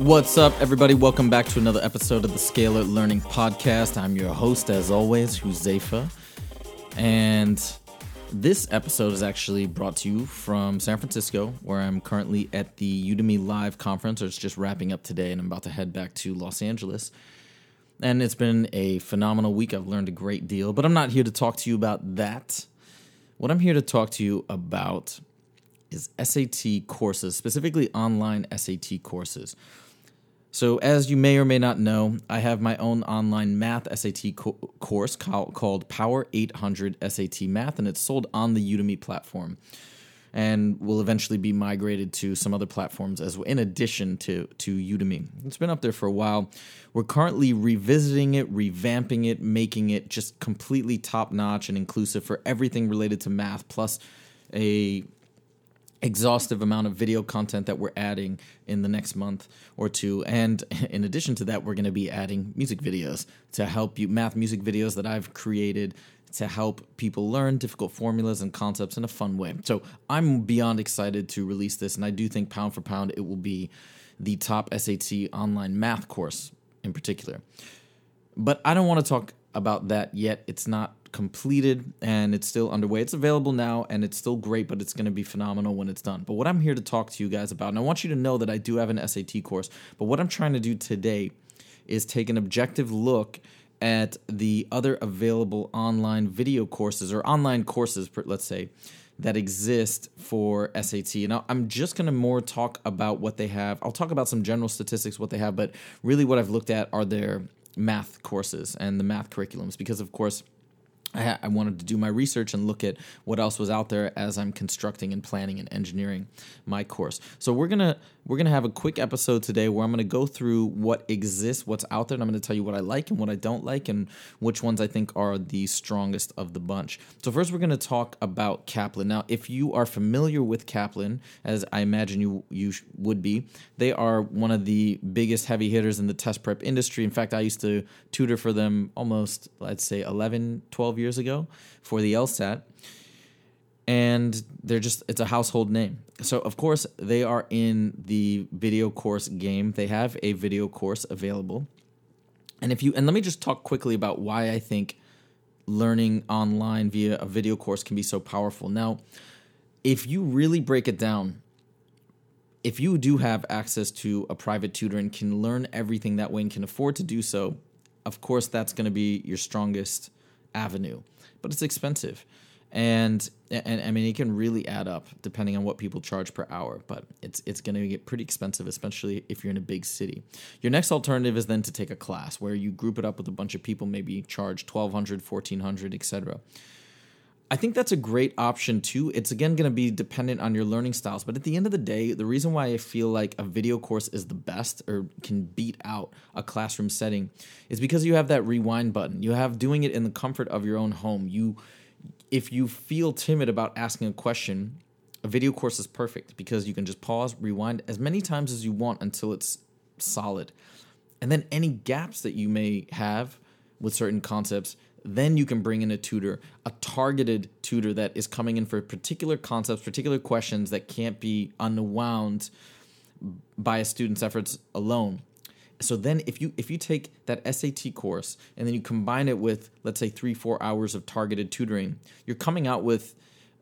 What's up, everybody? Welcome back to another episode of the Scalar Learning Podcast. I'm your host, as always, Huzefa. And this episode is actually brought to you from San Francisco, where I'm currently at the Udemy Live conference, or it's just wrapping up today, and I'm about to head back to Los Angeles. And it's been a phenomenal week. I've learned a great deal, but I'm not here to talk to you about that. What I'm here to talk to you about is SAT courses, specifically online SAT courses. So, as you may or may not know, I have my own online math SAT co- course called, Power 800 SAT Math, and it's sold on the Udemy platform and will eventually be migrated to some other platforms as well, in addition to, to Udemy. It's been up there for a while. We're currently revisiting it, revamping it, making it just completely top notch and inclusive for everything related to math, plus a exhaustive amount of video content that we're adding in the next month or two and in addition to that we're going to be adding music videos to help you math music videos that I've created to help people learn difficult formulas and concepts in a fun way. So I'm beyond excited to release this and I do think pound for pound it will be the top SAT online math course in particular. But I don't want to talk about that yet. It's not completed and it's still underway. It's available now and it's still great, but it's going to be phenomenal when it's done. But what I'm here to talk to you guys about, and I want you to know that I do have an SAT course, but what I'm trying to do today is take an objective look at the other available online video courses or online courses, let's say, that exist for SAT. Now, I'm just going to more talk about what they have. I'll talk about some general statistics, what they have, but really what I've looked at are their math courses and the math curriculums because, of course, I, I wanted to do my research and look at what else was out there as I'm constructing and planning and engineering my course. So we're gonna we're gonna have a quick episode today where I'm gonna go through what exists, what's out there, and I'm gonna tell you what I like and what I don't like, and which ones I think are the strongest of the bunch. So first, we're gonna talk about Kaplan. Now, if you are familiar with Kaplan, as I imagine you you would be, they are one of the biggest heavy hitters in the test prep industry. In fact, I used to tutor for them almost, let's say, 11, 12 years ago for the LSAT. And they're just, it's a household name. So, of course, they are in the video course game. They have a video course available. And if you, and let me just talk quickly about why I think learning online via a video course can be so powerful. Now, if you really break it down, if you do have access to a private tutor and can learn everything that way and can afford to do so, of course, that's going to be your strongest avenue, but it's expensive. And, and I mean, it can really add up depending on what people charge per hour, but it's it's going to get pretty expensive, especially if you're in a big city. Your next alternative is then to take a class where you group it up with a bunch of people, maybe charge 1200 1400 etc. I think that's a great option too. It's again going to be dependent on your learning styles, but at the end of the day, the reason why I feel like a video course is the best or can beat out a classroom setting is because you have that rewind button. You have doing it in the comfort of your own home. You if you feel timid about asking a question, a video course is perfect because you can just pause, rewind as many times as you want until it's solid. And then any gaps that you may have with certain concepts, then you can bring in a tutor, a targeted tutor that is coming in for particular concepts, particular questions that can't be unwound by a student's efforts alone. So then if you if you take that SAT course and then you combine it with let's say 3-4 hours of targeted tutoring, you're coming out with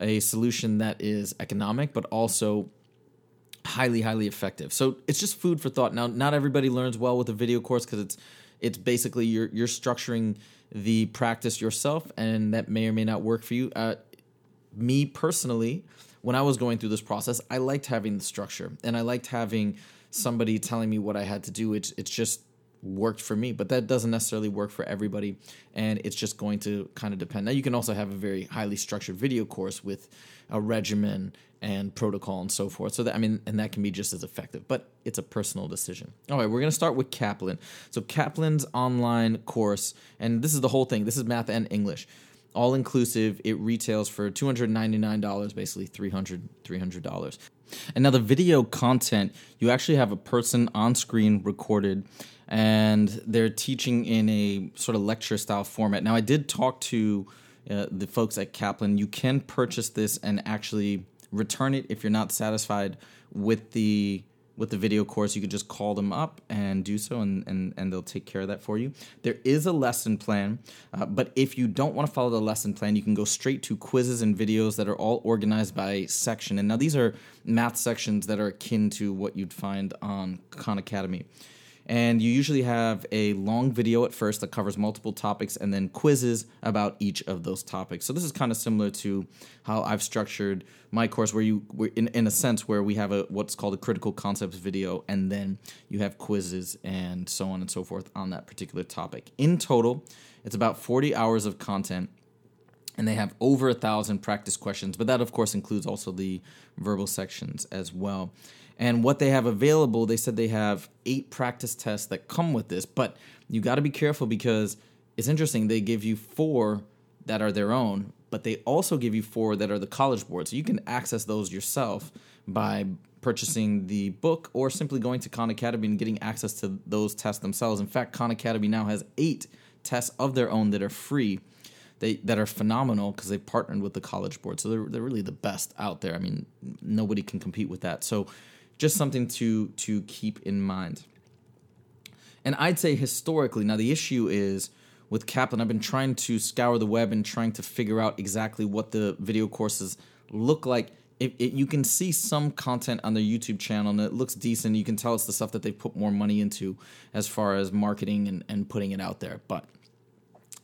a solution that is economic but also highly highly effective. So it's just food for thought. Now not everybody learns well with a video course cuz it's it's basically you're you're structuring the practice yourself, and that may or may not work for you. Uh, me personally, when I was going through this process, I liked having the structure, and I liked having somebody telling me what I had to do. It's it's just worked for me, but that doesn't necessarily work for everybody. And it's just going to kind of depend. Now, you can also have a very highly structured video course with a regimen and protocol and so forth. So that, I mean, and that can be just as effective, but it's a personal decision. All right, we're going to start with Kaplan. So Kaplan's online course, and this is the whole thing. This is math and English. All inclusive, it retails for $299, basically $300, $300. And now the video content, you actually have a person on screen recorded and they're teaching in a sort of lecture style format. Now, I did talk to uh, the folks at Kaplan. You can purchase this and actually return it if you're not satisfied with the with the video course you can just call them up and do so and, and, and they'll take care of that for you. There is a lesson plan uh, but if you don't want to follow the lesson plan you can go straight to quizzes and videos that are all organized by section. And now these are math sections that are akin to what you'd find on khan academy and you usually have a long video at first that covers multiple topics and then quizzes about each of those topics. So this is kind of similar to how I've structured my course where you in, in a sense where we have a what's called a critical concepts video and then you have quizzes and so on and so forth on that particular topic. In total, it's about 40 hours of content and they have over a thousand practice questions, but that of course includes also the verbal sections as well. And what they have available, they said they have eight practice tests that come with this, but you got to be careful because it's interesting. They give you four that are their own, but they also give you four that are the college board. So you can access those yourself by purchasing the book or simply going to Khan Academy and getting access to those tests themselves. In fact, Khan Academy now has eight tests of their own that are free. They, that are phenomenal because they've partnered with the college board. So they're, they're really the best out there. I mean, nobody can compete with that. So just something to to keep in mind. And I'd say historically, now the issue is with Kaplan, I've been trying to scour the web and trying to figure out exactly what the video courses look like. It, it, you can see some content on their YouTube channel and it looks decent. You can tell it's the stuff that they put more money into as far as marketing and, and putting it out there. But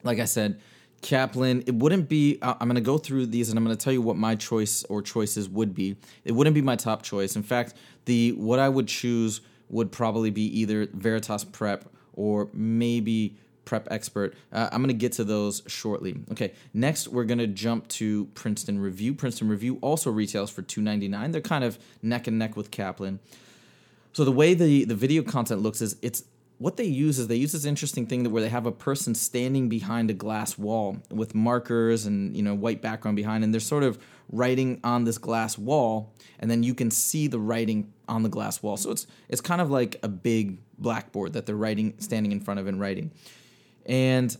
like I said, Kaplan, it wouldn't be. I'm going to go through these and I'm going to tell you what my choice or choices would be. It wouldn't be my top choice. In fact, the what I would choose would probably be either Veritas Prep or maybe Prep Expert. Uh, I'm going to get to those shortly. Okay, next we're going to jump to Princeton Review. Princeton Review also retails for $2.99. They're kind of neck and neck with Kaplan. So the way the the video content looks is it's what they use is they use this interesting thing that where they have a person standing behind a glass wall with markers and you know white background behind and they're sort of writing on this glass wall and then you can see the writing on the glass wall. So it's it's kind of like a big blackboard that they're writing standing in front of and writing. And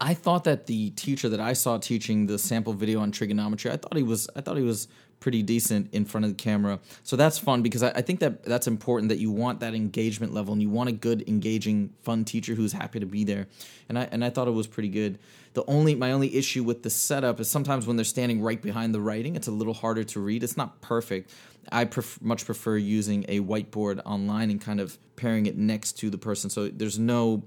I thought that the teacher that I saw teaching the sample video on trigonometry, I thought he was I thought he was pretty decent in front of the camera. So that's fun because I, I, think that that's important that you want that engagement level and you want a good, engaging, fun teacher who's happy to be there. And I and I thought it was pretty good. The only my only issue with the setup is sometimes when they're standing right behind the writing, it's a little harder to read. It's not perfect. I pref- much prefer using a whiteboard online and kind of pairing it next to the person, so there's no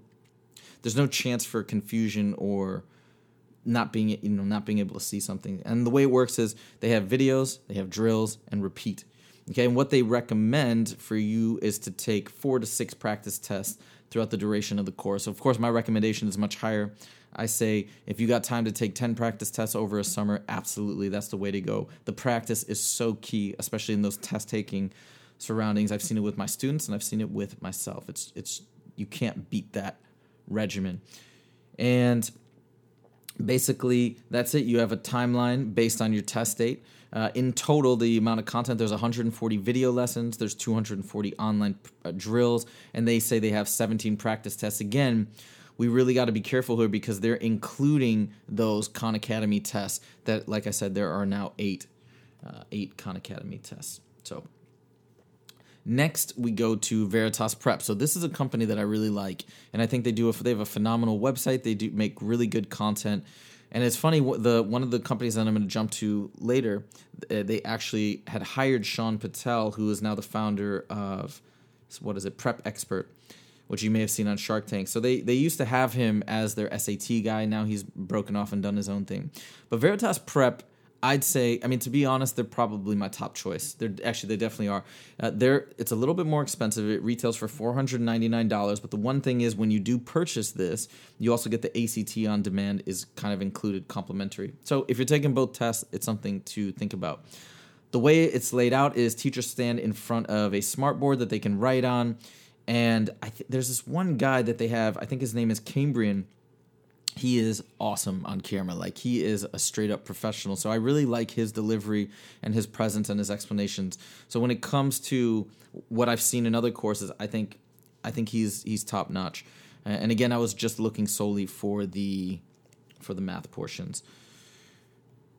there's no chance for confusion or not being you know not being able to see something. And the way it works is they have videos, they have drills, and repeat. Okay, and what they recommend for you is to take four to six practice tests throughout the duration of the course. Of course, my recommendation is much higher. I say if you got time to take 10 practice tests over a summer, absolutely, that's the way to go. The practice is so key, especially in those test taking surroundings. I've seen it with my students and I've seen it with myself. It's it's you can't beat that regimen. And basically, that's it. You have a timeline based on your test date. Uh, in total, the amount of content there's 140 video lessons, there's 240 online uh, drills, and they say they have 17 practice tests. Again, we really got to be careful here because they're including those Khan Academy tests. That, like I said, there are now eight, uh, eight Khan Academy tests. So Next, we go to Veritas Prep. So this is a company that I really like, and I think they do a, they have a phenomenal website. They do make really good content, and it's funny. The one of the companies that I'm going to jump to later, uh, they actually had hired Shaan Patel, who is now the founder of what is it, Prep Expert, which you may have seen on Shark Tank. So they they used to have him as their SAT guy. Now he's broken off and done his own thing. But Veritas Prep I'd say, I mean, to be honest, they're probably my top choice. They're actually they definitely are. Uh, they're it's a little bit more expensive. It retails for four hundred ninety nine dollars. But the one thing is, when you do purchase this, you also get the ACT on demand is kind of included, complimentary. So if you're taking both tests, it's something to think about. The way it's laid out is teachers stand in front of a smart board that they can write on, and th- there's this one guy that they have. I think his name is Cambrian he is awesome on camera. Like he is a straight up professional. So I really like his delivery and his presence and his explanations. So when it comes to what I've seen in other courses, I think I think he's he's top notch. And again, I was just looking solely for the for the math portions.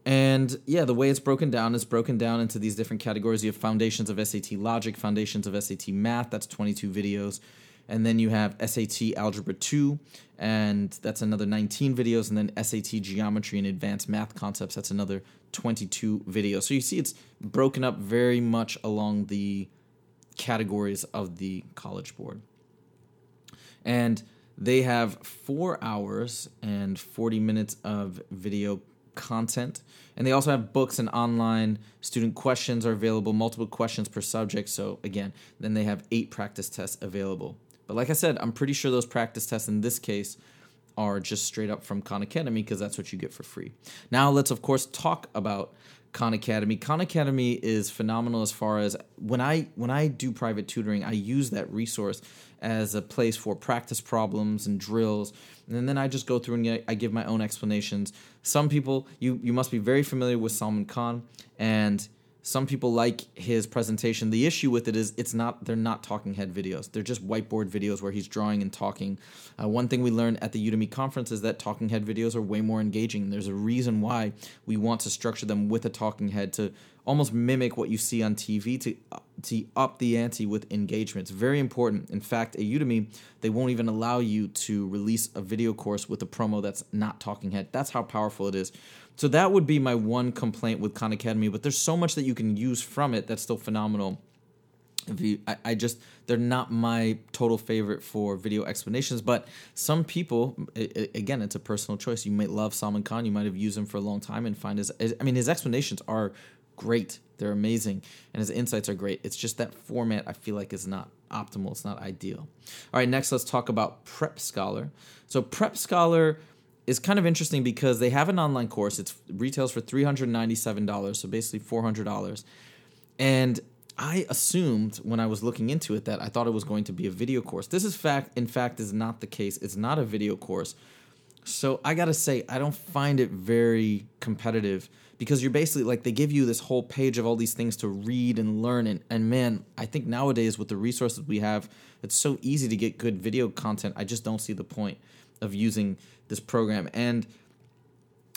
And yeah, the way it's broken down is broken down into these different categories. You have foundations of SAT logic, foundations of SAT math, that's 22 videos and then you have SAT Algebra 2, and that's another 19 videos, and then SAT Geometry and Advanced Math Concepts, that's another 22 videos. So you see it's broken up very much along the categories of the College Board. And they have four hours and 40 minutes of video content. And they also have books and online student questions are available, multiple questions per subject. So, again, then they have eight practice tests available. But like I said, I'm pretty sure those practice tests in this case are just straight up from Khan Academy because that's what you get for free. Now let's of course talk about Khan Academy. Khan Academy is phenomenal as far as when I when I do private tutoring, I use that resource as a place for practice problems and drills, and then I just go through and I give my own explanations. Some people you you must be very familiar with Salman Khan and some people like his presentation. The issue with it is it's not they're not talking head videos. They're just whiteboard videos where he's drawing and talking. Uh, one thing we learned at the Udemy conference is that talking head videos are way more engaging. There's a reason why we want to structure them with a talking head to almost mimic what you see on TV to to up the ante with engagement. It's very important. In fact, at Udemy, they won't even allow you to release a video course with a promo that's not talking head. That's how powerful it is. So that would be my one complaint with Khan Academy, but there's so much that you can use from it that's still phenomenal. If you, I, I just they're not my total favorite for video explanations, but some people, again, it's a personal choice. You might love Salman Khan, you might have used him for a long time and find his, I mean, his explanations are great. They're amazing, and his insights are great. It's just that format I feel like is not optimal. It's not ideal. All right, next let's talk about Prep Scholar. So Prep Scholar is kind of interesting because they have an online course. It retails for three hundred ninety-seven dollars, so basically four hundred dollars. And I assumed when I was looking into it that I thought it was going to be a video course. This is fact, in fact, is not the case. It's not a video course. So I gotta say, I don't find it very competitive because you're basically like they give you this whole page of all these things to read and learn and, and man i think nowadays with the resources we have it's so easy to get good video content i just don't see the point of using this program and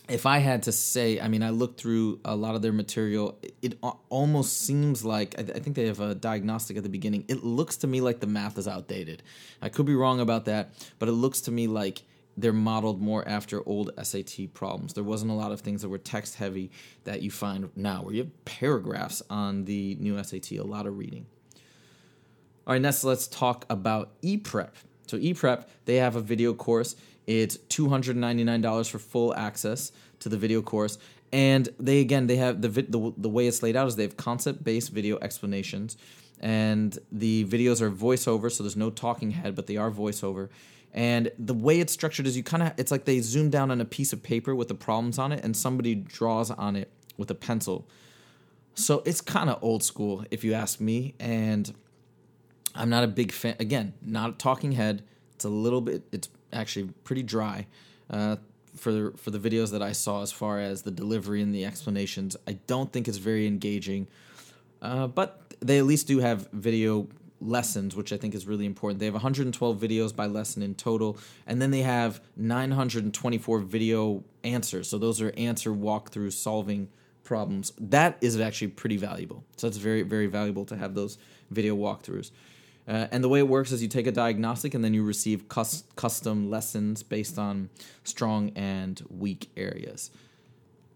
if i had to say i mean i looked through a lot of their material it almost seems like i think they have a diagnostic at the beginning it looks to me like the math is outdated i could be wrong about that but it looks to me like they're modeled more after old SAT problems. There wasn't a lot of things that were text heavy that you find now, where you have paragraphs on the new SAT, a lot of reading. All right, next let's talk about ePrep. So ePrep, they have a video course. It's $299 for full access to the video course. And they again, they have the the, the way it's laid out is they have concept-based video explanations and the videos are voiceover, so there's no talking head, but they are voiceover and the way it's structured is you kind of it's like they zoom down on a piece of paper with the problems on it and somebody draws on it with a pencil so it's kind of old school if you ask me and i'm not a big fan again not a talking head it's a little bit it's actually pretty dry uh, for for the videos that i saw as far as the delivery and the explanations i don't think it's very engaging uh, but they at least do have video lessons, which I think is really important. They have 112 videos by lesson in total, and then they have 924 video answers. So those are answer walkthrough solving problems. That is actually pretty valuable. So it's very, very valuable to have those video walkthroughs. Uh, and the way it works is you take a diagnostic and then you receive cus- custom lessons based on strong and weak areas.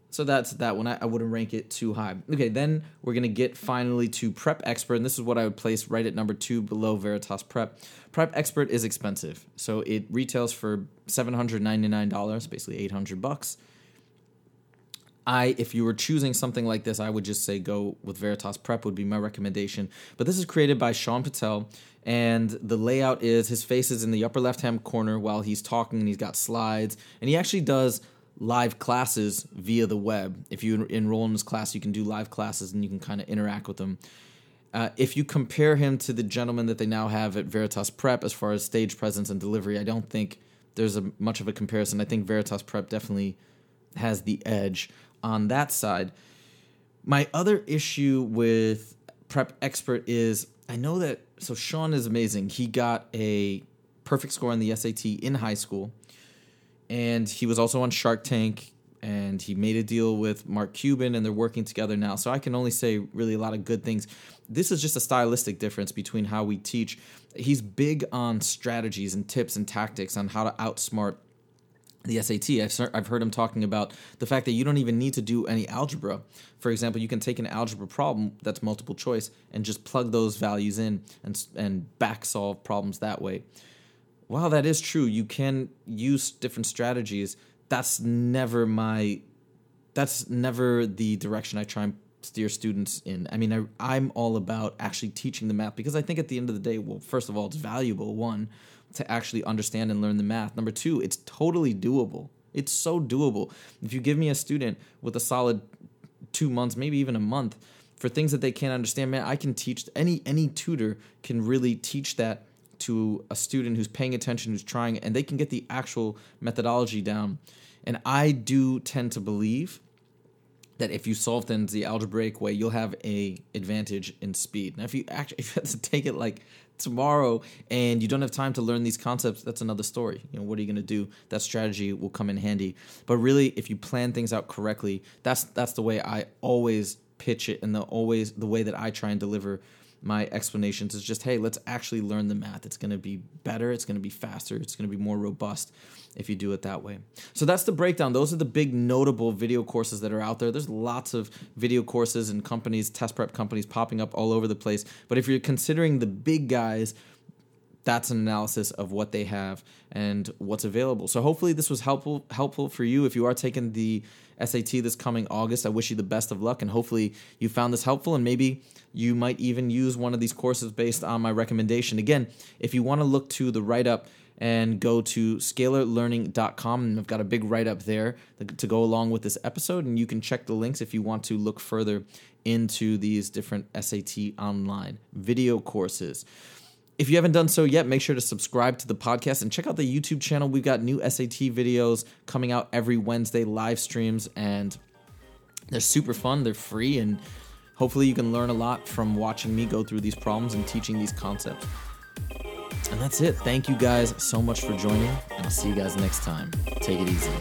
So that's that one. I, I, wouldn't rank it too high. Okay, then we're gonna get finally to Prep Expert, and this is what I would place right at number two below Veritas Prep. Prep Expert is expensive, so it retails for seven hundred ninety nine dollars, basically eight hundred bucks. I, if you were choosing something like this, I would just say go with Veritas Prep would be my recommendation. But this is created by Shaan Patel, and the layout is his face is in the upper left hand corner while he's talking, and he's got slides, and he actually does live classes via the web. If you enroll in his class, you can do live classes and you can kind of interact with them. Uh, if you compare him to the gentleman that they now have at Veritas Prep as far as stage presence and delivery, I don't think there's a much of a comparison. I think Veritas Prep definitely has the edge on that side. My other issue with Prep Expert is I know that so Shaan is amazing. He got a perfect score on the SAT in high school, and he was also on Shark Tank. And he made a deal with Mark Cuban, and they're working together now. So I can only say really a lot of good things. This is just a stylistic difference between how we teach. He's big on strategies and tips and tactics on how to outsmart the SAT. I've, I've heard him talking about the fact that you don't even need to do any algebra. For example, you can take an algebra problem that's multiple choice and just plug those values in and, and back solve problems that way. While that is true, you can use different strategies. That's never my, that's never the direction I try and steer students in. I mean, I, I'm all about actually teaching the math because I think at the end of the day, well, first of all, it's valuable. One, to actually understand and learn the math. Number two, it's totally doable. It's so doable. If you give me a student with a solid two months, maybe even a month, for things that they can't understand, man, I can teach any any tutor can really teach that to a student who's paying attention, who's trying, and they can get the actual methodology down. And I do tend to believe that if you solve things the algebraic way, you'll have a advantage in speed. Now, if you actually if you have to take it like tomorrow and you don't have time to learn these concepts, that's another story. You know, what are you going to do? That strategy will come in handy. But really, if you plan things out correctly, that's that's the way I always pitch it, and the always the way that I try and deliver my explanations is just, hey, let's actually learn the math. It's going to be better. It's going to be faster. It's going to be more robust if you do it that way. So that's the breakdown. Those are the big notable video courses that are out there. There's lots of video courses and companies, test prep companies popping up all over the place. But if you're considering the big guys, that's an analysis of what they have and what's available. So hopefully this was helpful helpful for you if you are taking the SAT this coming August. I wish you the best of luck and hopefully you found this helpful and maybe you might even use one of these courses based on my recommendation. Again, if you want to look to the write up and go to scalarlearning.com and I've got a big write up there to go along with this episode and you can check the links if you want to look further into these different SAT online video courses. If you haven't done so yet, make sure to subscribe to the podcast and check out the YouTube channel. We've got new SAT videos coming out every Wednesday, live streams, and they're super fun. They're free, and hopefully, you can learn a lot from watching me go through these problems and teaching these concepts. And that's it. Thank you guys so much for joining, and I'll see you guys next time. Take it easy.